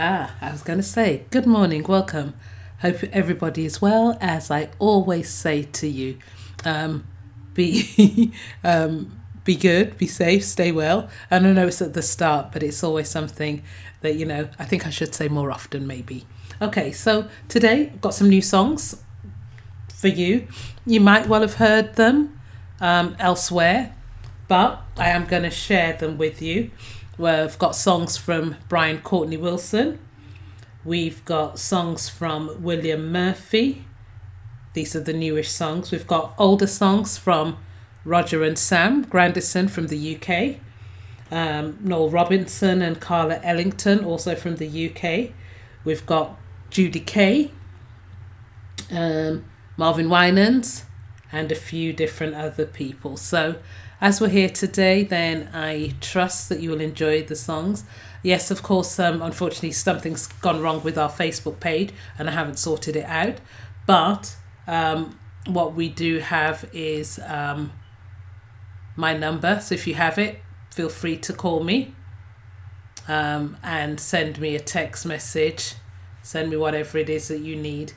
Ah, I was going to say, good morning, welcome. Hope everybody is well. As I always say to you, um, be um, be good, be safe, stay well. And I know it's at the start, but it's always something that you know. I think I should say more often, maybe. Okay, so today I've got some new songs for you. You might well have heard them um, elsewhere, but I am going to share them with you. We've got songs from Brian Courtney Wilson. We've got songs from William Murphy. These are the newish songs. We've got older songs from Roger and Sam Grandison from the UK. Um, Noel Robinson and Carla Ellington, also from the UK. We've got Judy Kay, um, Marvin Winans, and a few different other people. So as we're here today, then I trust that you will enjoy the songs. Yes, of course, um, unfortunately, something's gone wrong with our Facebook page and I haven't sorted it out. But um, what we do have is um, my number. So if you have it, feel free to call me um, and send me a text message. Send me whatever it is that you need.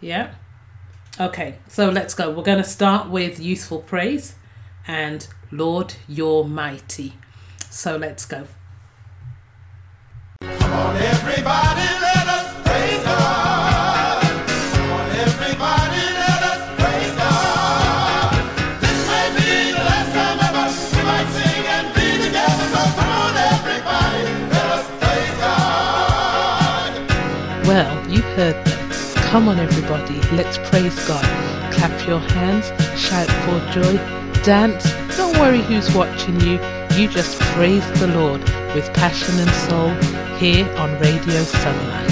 Yeah? Okay, so let's go. We're going to start with Youthful Praise and Lord, you're mighty. So let's go. Come on, everybody, let us praise God. Come on, everybody, let us praise God. This may be the last time ever we might sing and be together. So come on, everybody, let us praise God. Well, you heard them. Come on, everybody, let's praise God. Clap your hands, shout for joy, dance. Don't worry who's watching you. You just praise the Lord with passion and soul here on Radio Sunlight.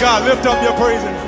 God, lift up your praises.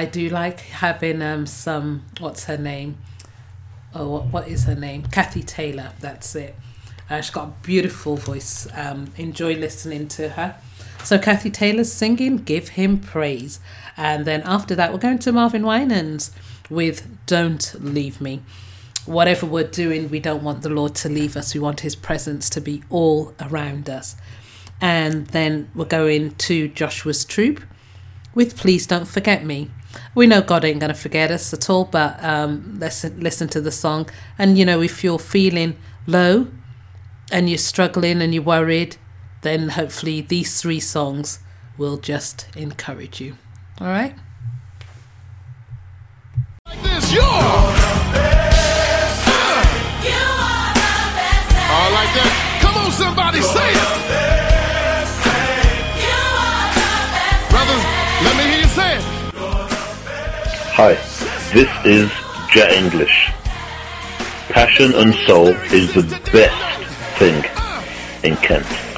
I do like having um some what's her name? Oh, what, what is her name? Kathy Taylor. That's it. Uh, she's got a beautiful voice. Um, enjoy listening to her. So Kathy Taylor's singing "Give Him Praise," and then after that we're going to Marvin Winans with "Don't Leave Me." Whatever we're doing, we don't want the Lord to leave us. We want His presence to be all around us. And then we're going to Joshua's troop with Please Don't Forget Me. We know God ain't going to forget us at all, but um, listen, listen to the song. And, you know, if you're feeling low and you're struggling and you're worried, then hopefully these three songs will just encourage you. All right? Like this, you're. All like that. Come on, somebody, say it. Hi, this is Jet English. Passion and Soul is the best thing in Kent.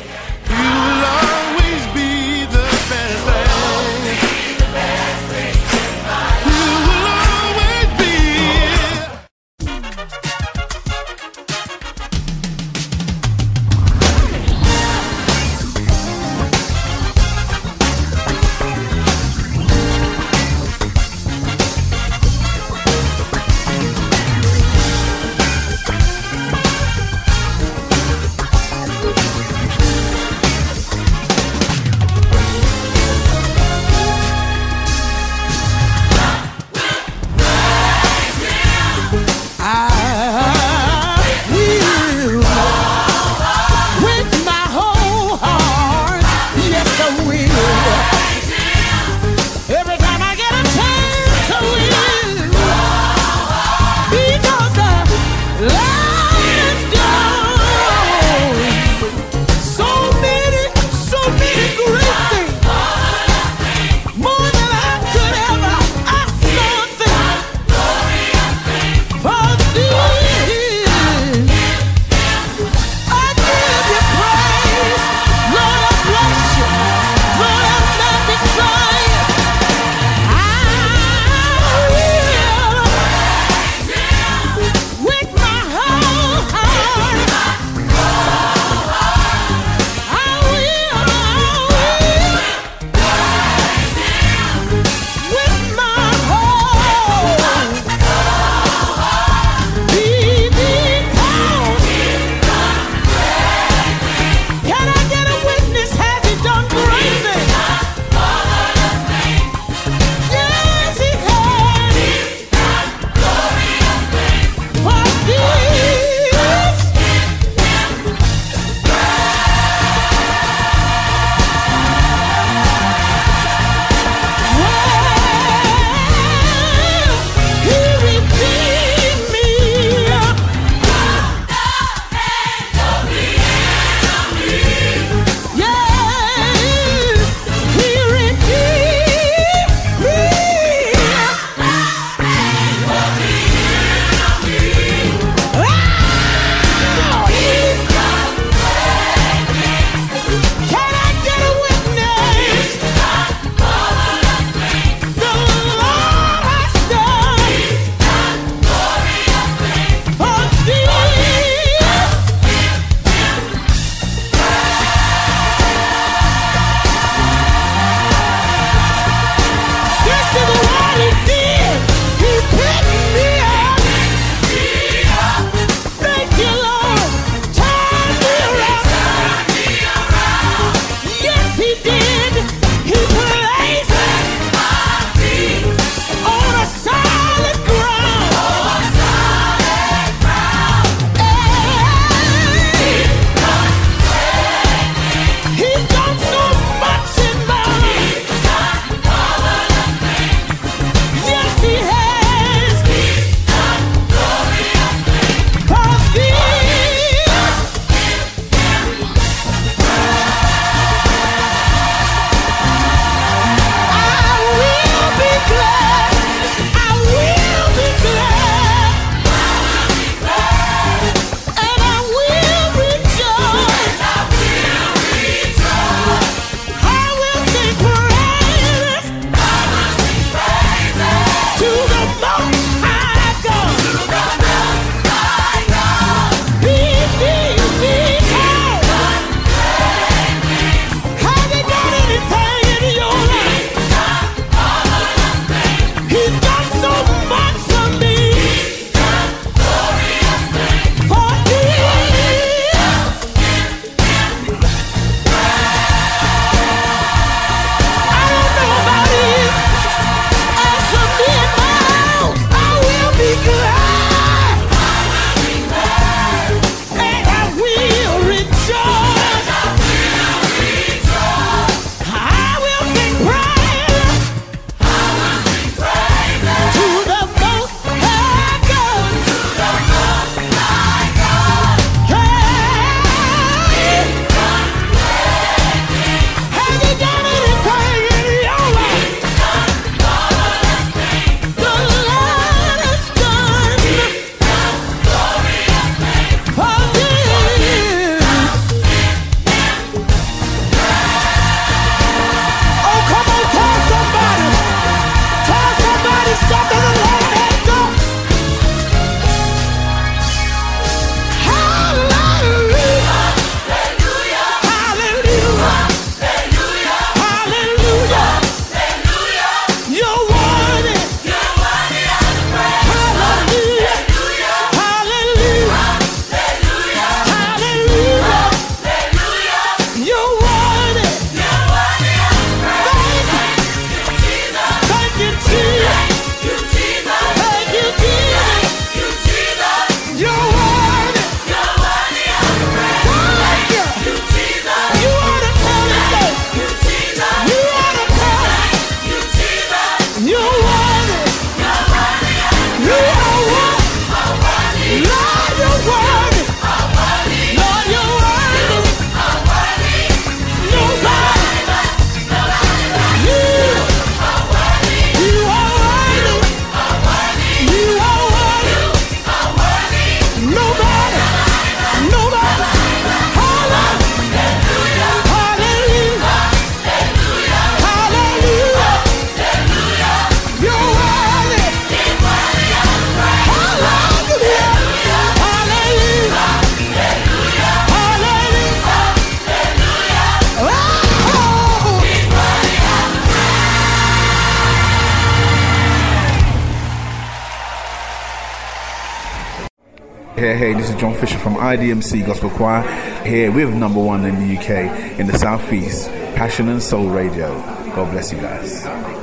Fisher from IDMC Gospel Choir here with number one in the UK in the Southeast, Passion and Soul Radio. God bless you guys.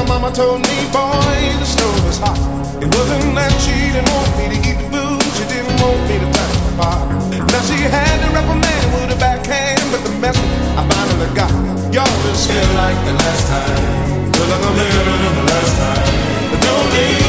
My mama told me, boy, the stove is hot. It wasn't that she didn't want me to eat the food, she didn't want me to touch the pot. Now she had to reprimand with a backhand, but the message I finally got. Y'all just feel like the last time. Feel like I'm living in the last time. But don't leave.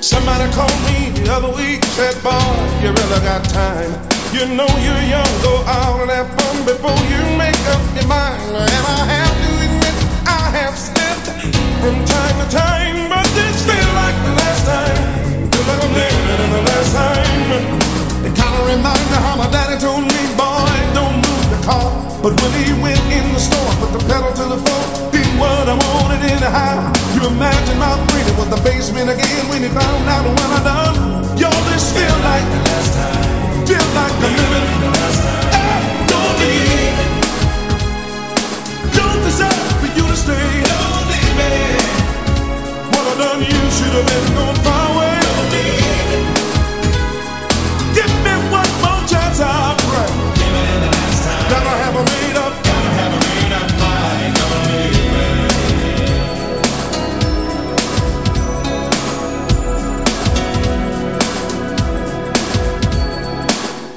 Somebody called me the other week, said, boy, you really got time. You know you're young, go out and have fun before you make up your mind. And I have to admit, I have slipped from time to time, but this like the last time. Feel like I'm living in the last time. Reminds me how my daddy told me, boy, don't move the car. But when he went in the store, put the pedal to the floor, did what I wanted anyhow. You imagine my freedom was the basement again when he found out what I done. Yo, this feel like the last time. Feel like living the. Hey, don't leave. Don't desire for you to stay. Don't leave me. What I done, you should have been gone far away. Don't leave.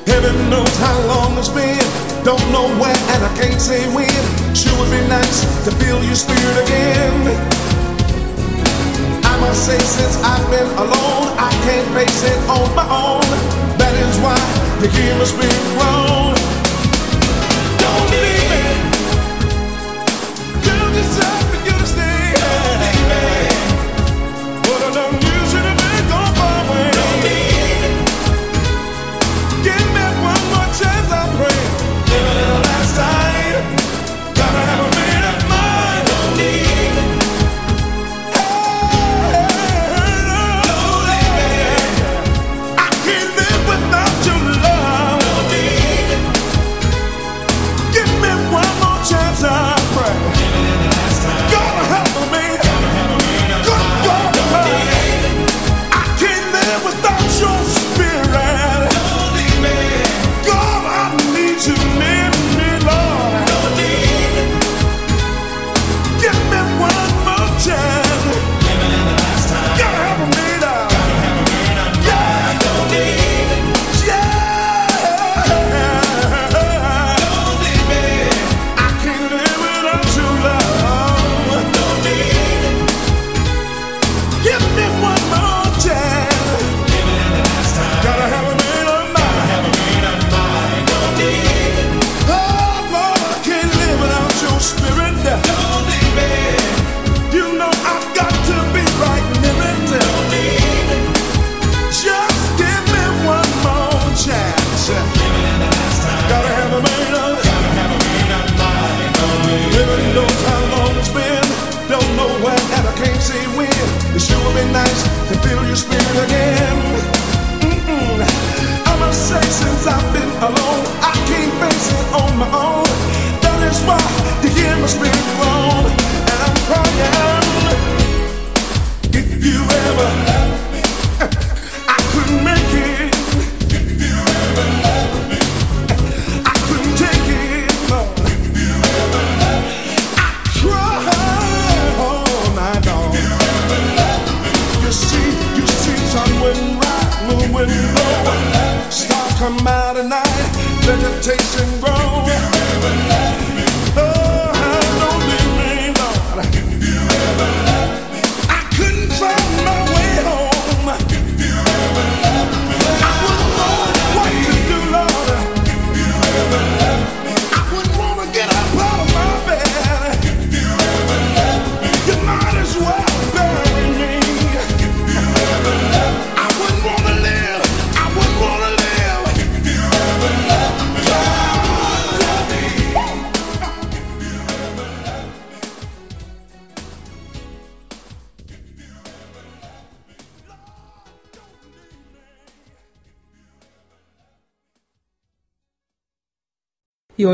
Heaven knows how long it's been. Don't know where and I can't say when. Sure would be nice to feel your spirit again. I must say, since I've been alone, I can't face it on my own. That is why you hear my spirit groan.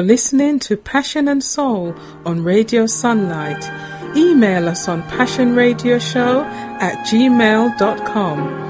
You're listening to Passion and Soul on Radio Sunlight. Email us on passionradioshow at gmail.com.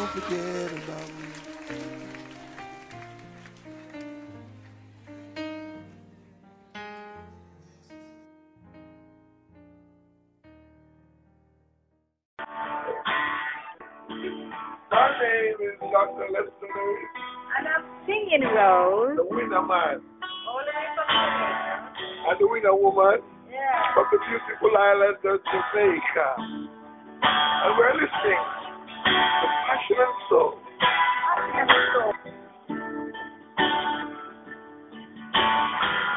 don't forget about me. My name is Dr. Lester Lewis, And I'm singing Rose. the winner man, All the way from Jamaica. and the winner woman Yeah. from the beautiful island of Jamaica. And we're listening to Passion and Soul.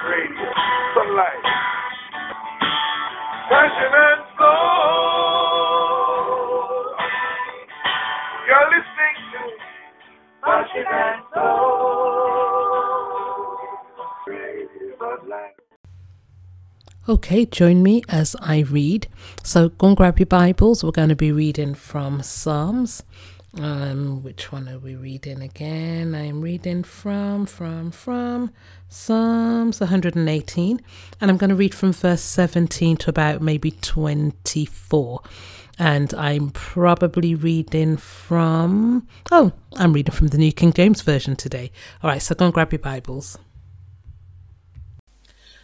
Radio, sunlight. Passion and Soul. Okay, join me as I read. So go and grab your Bibles. We're going to be reading from Psalms. Um, which one are we reading again? I am reading from, from, from Psalms 118. And I'm going to read from verse 17 to about maybe 24. And I'm probably reading from, oh, I'm reading from the New King James Version today. All right, so go and grab your Bibles.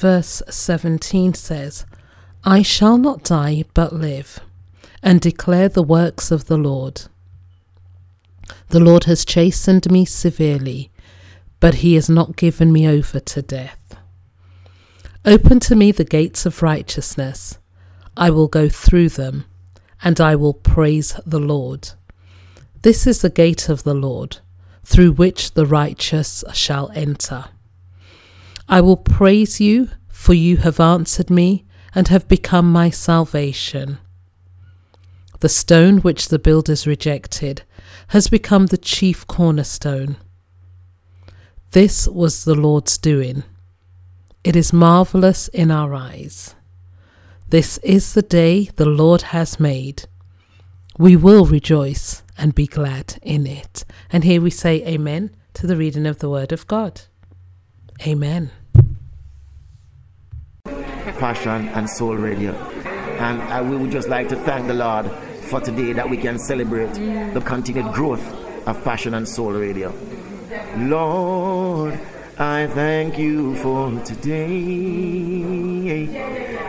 Verse 17 says, I shall not die but live, and declare the works of the Lord. The Lord has chastened me severely, but he has not given me over to death. Open to me the gates of righteousness. I will go through them, and I will praise the Lord. This is the gate of the Lord, through which the righteous shall enter. I will praise you, for you have answered me and have become my salvation. The stone which the builders rejected has become the chief cornerstone. This was the Lord's doing. It is marvellous in our eyes. This is the day the Lord has made. We will rejoice and be glad in it. And here we say Amen to the reading of the Word of God. Amen. Passion and Soul Radio. And I, we would just like to thank the Lord for today that we can celebrate mm. the continued growth of Passion and Soul Radio. Lord, I thank you for today.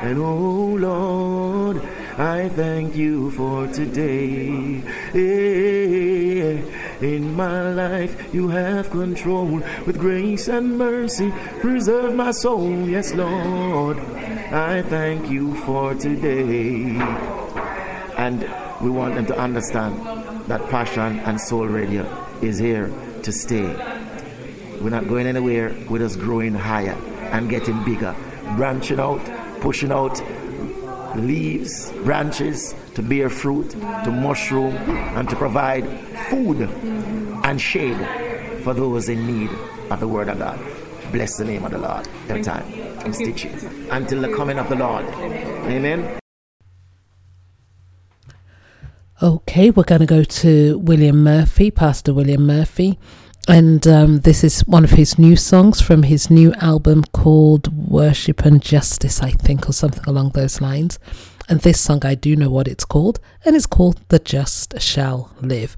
And oh Lord, I thank you for today. Eh, in my life, you have control with grace and mercy. Preserve my soul, yes, Lord. I thank you for today. And we want them to understand that Passion and Soul Radio is here to stay. We're not going anywhere, we're just growing higher and getting bigger, branching out, pushing out leaves, branches to bear fruit, to mushroom, and to provide food and shade for those in need of the Word of God. Bless the name of the Lord every time. And stitch it until the coming of the Lord. Amen. Okay, we're going to go to William Murphy, Pastor William Murphy. And um, this is one of his new songs from his new album called Worship and Justice, I think, or something along those lines. And this song, I do know what it's called, and it's called The Just Shall Live.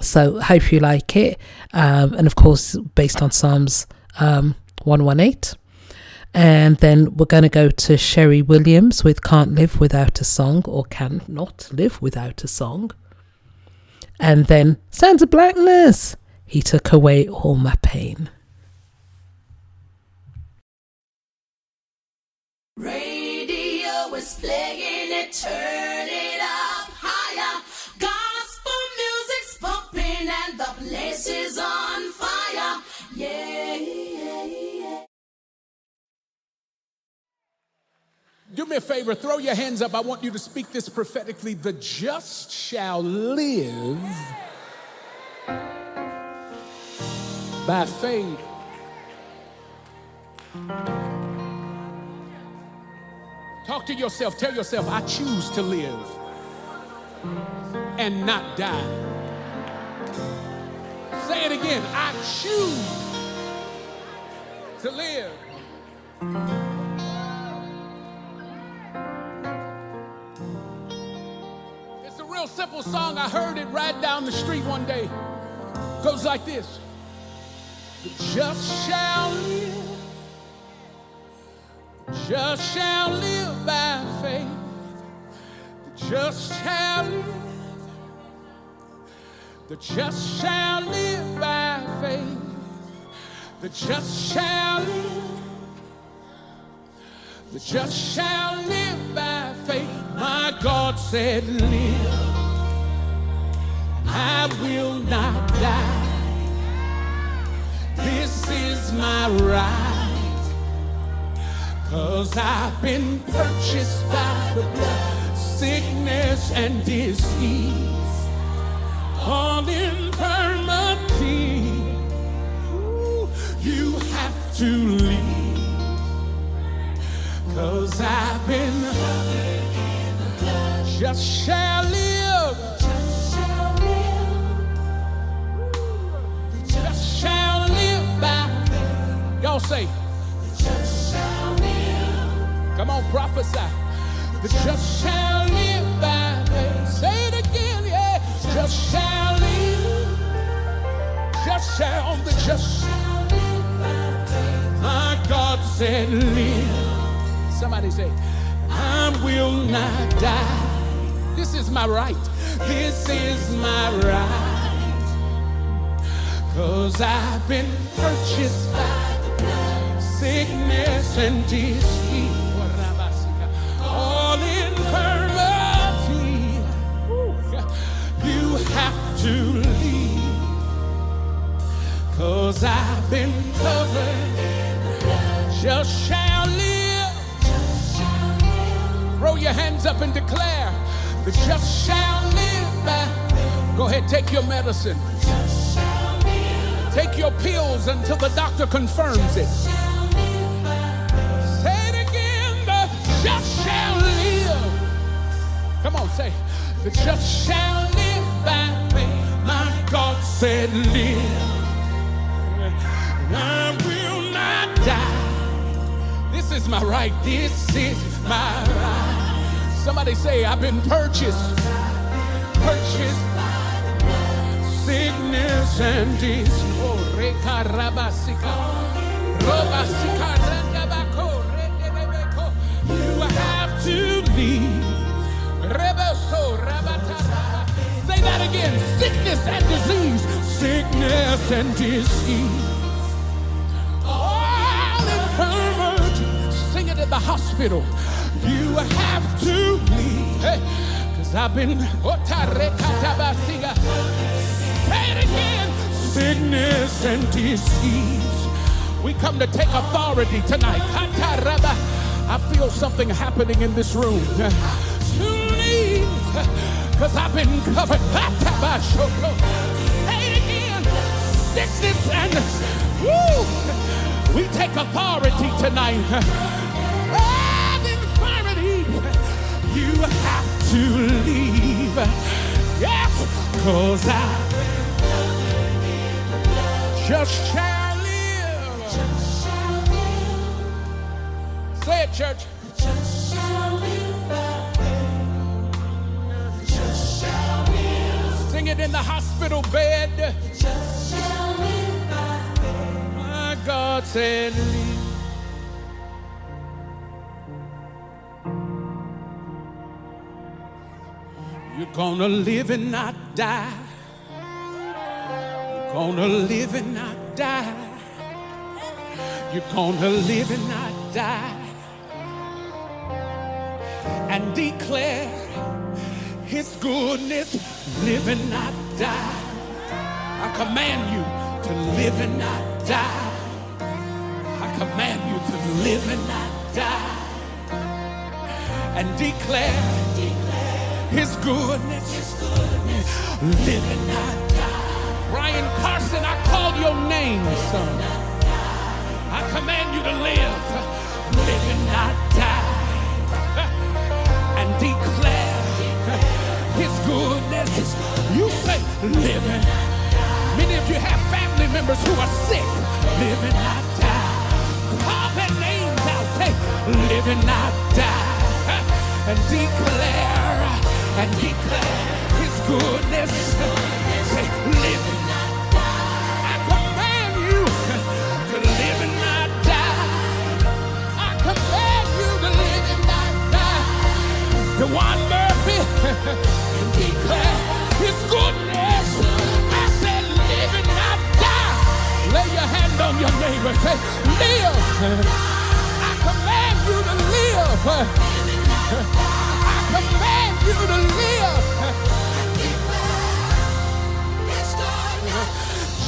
So, hope you like it. Um, and of course, based on Psalms um, 118. And then we're going to go to Sherry Williams with Can't Live Without a Song or Can Not Live Without a Song. And then Sounds of Blackness. He took away all my pain. Radio is playing Do me a favor, throw your hands up. I want you to speak this prophetically. The just shall live by faith. Talk to yourself. Tell yourself, I choose to live and not die. Say it again. I choose to live. Simple song. I heard it right down the street one day. Goes like this. The just shall live. The just shall live by faith. The just shall live. The just shall live by faith. The just shall live. The just shall live by faith. My God said, Live. I will not die. This is my right. Cause I've been purchased by the blood, sickness and disease, all infirmity. You have to leave. Cause I've been just shall live. Y'all say, Come on, prophesy. The just shall live by faith. Say it again, yeah. Just shall live. Just shall, the just shall live. My God said, live. Somebody say, I will not die. This is my right. This is my right. Cause I've been purchased by the sickness and disease. All infirmity. You have to leave. Cause I've been covered. Just shall live. Throw your hands up and declare. The just shall live. Go ahead, take your medicine. Take your pills until the doctor confirms it. Come on, say. The just shall live by faith. My God said, live. I will not die. This is my right. This is my right. Somebody say, I've been purchased. Purchased by sickness and disease. You have to leave. Again. Sickness and disease. Sickness and disease. All infirmity. Sing it at the hospital. You have to leave. Hey, Cause I've been. Say it again. Sickness and disease. We come to take authority tonight. I feel something happening in this room. To leave. Because I've been covered. Say it again. Sickness and woo. We take authority tonight. And infirmity. You have to leave. Yes, cause I just shall live. Say it, church. In the hospital bed. My God said, leave. You're gonna live and not die. You're gonna live and not die. You're gonna live and not die. And declare his goodness, live and not die. I command you to live and not die. I command you to live and not die. And declare, his goodness, live and not die. Brian Carson, I called your name, son. I command you to live, live and not die. And declare his goodness. You say living. Many of you have family members who are sick. Live and not die. Call their names out. Say, live and not die. And declare, and declare his goodness. Say, die. I command you to live and not die. I command you to live and not die. Murphy, declare his goodness. I said, live and not die. Lay your hand on your neighbor. Say, live. I command you to live. I command you to live.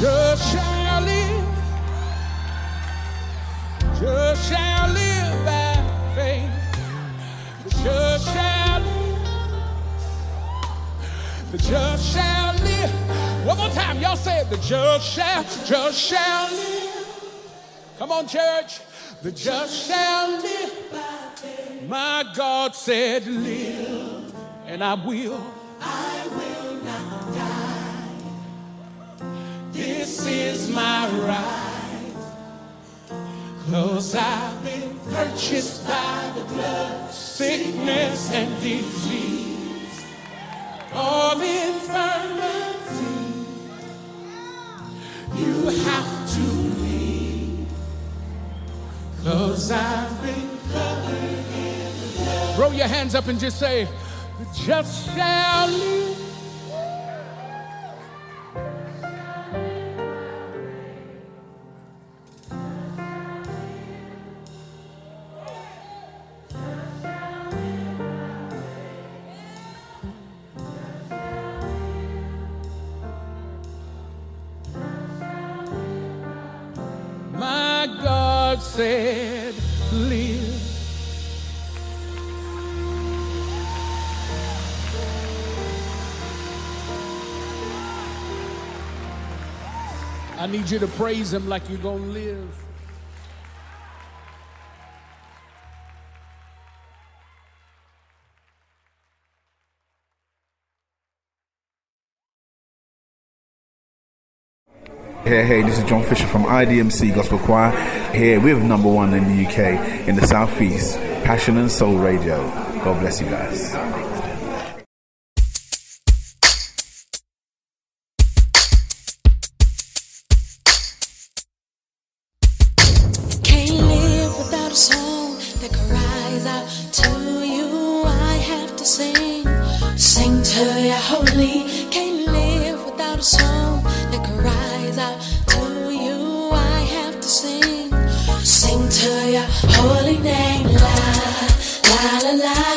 Just shall live. Just shall live by faith. Just shall The just shall live. One more time, y'all say it. The just shall, just shall live. Come on, church. The just shall live. My God said, live, and I will. I will not die. This is my right. Cause I've been purchased by the blood, sickness and disease, You have to leave, cause I've been. Throw your hands up and just say, just shall live. I need you to praise him like you're going to live. Hey, hey, this is John Fisher from IDMC Gospel Choir here with number one in the UK in the Southeast, Passion and Soul Radio. God bless you guys. To your holy name. La la la la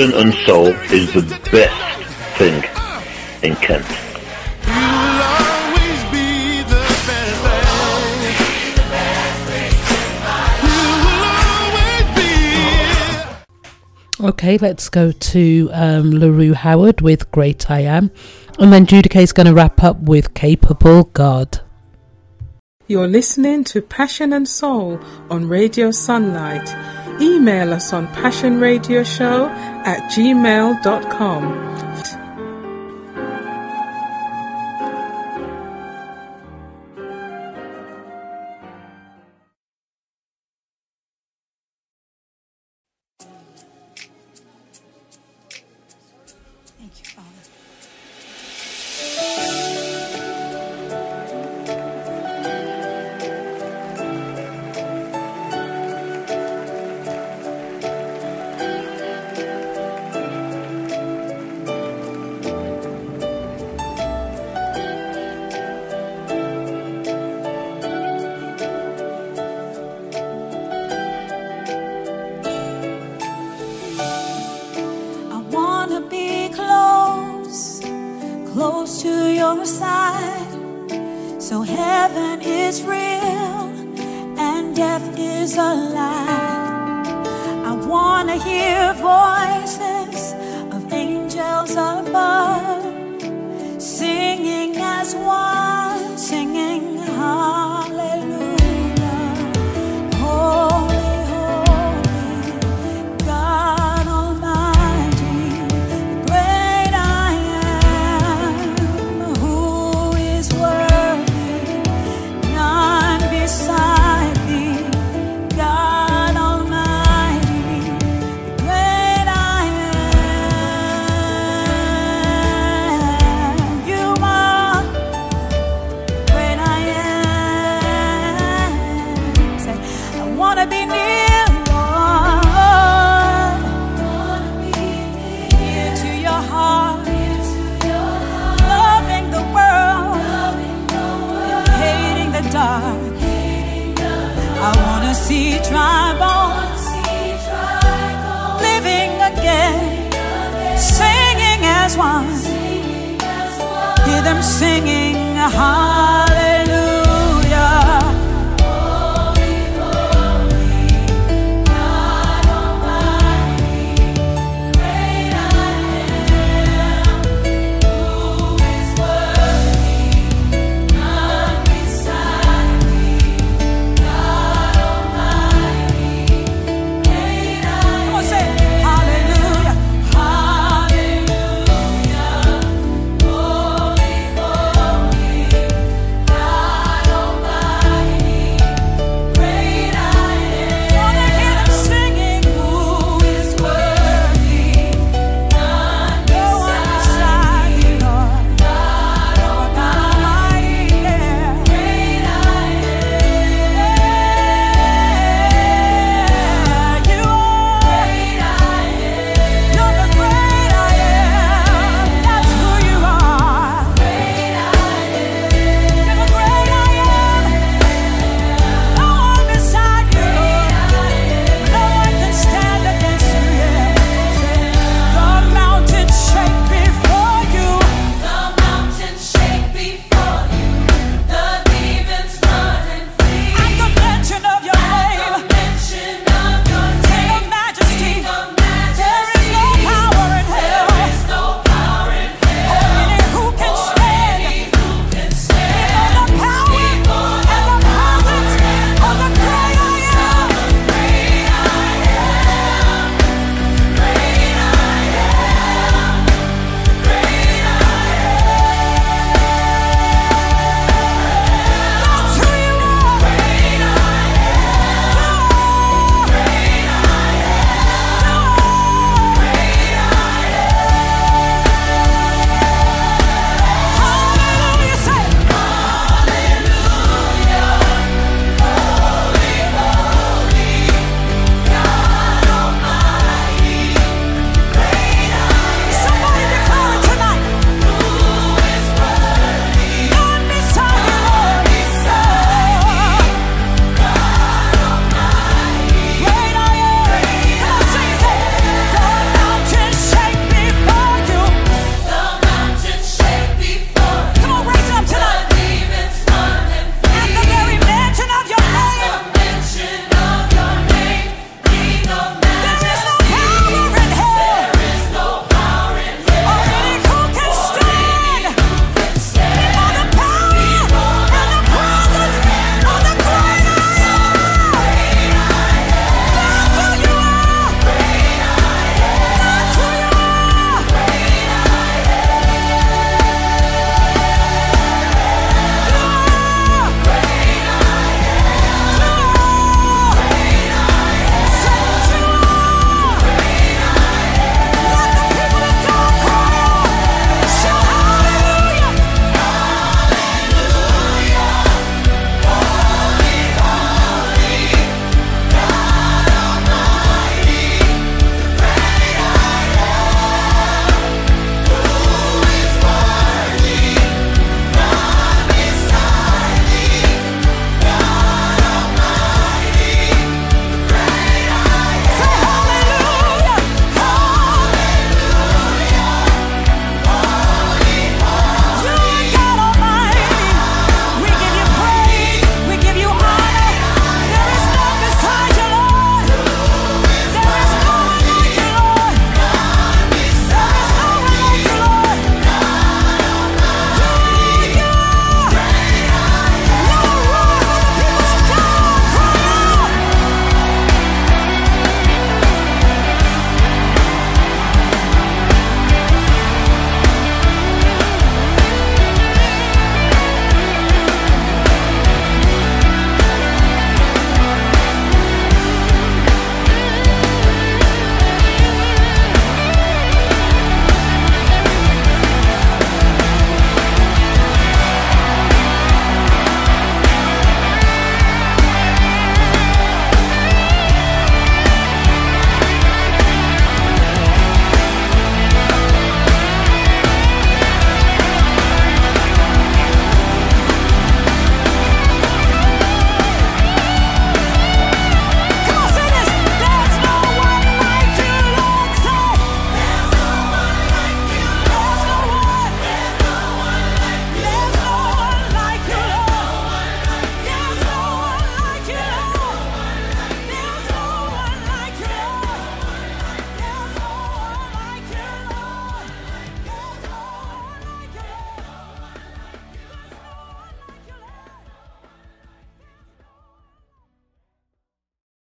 Passion and Soul is the best thing in Kent. Okay, let's go to um, LaRue Howard with Great I Am. And then Judikay is going to wrap up with Capable God. You're listening to Passion and Soul on Radio Sunlight email us on passionradioshow at gmail.com sea tribe on, living again, singing as one. Hear them singing, Hallelujah.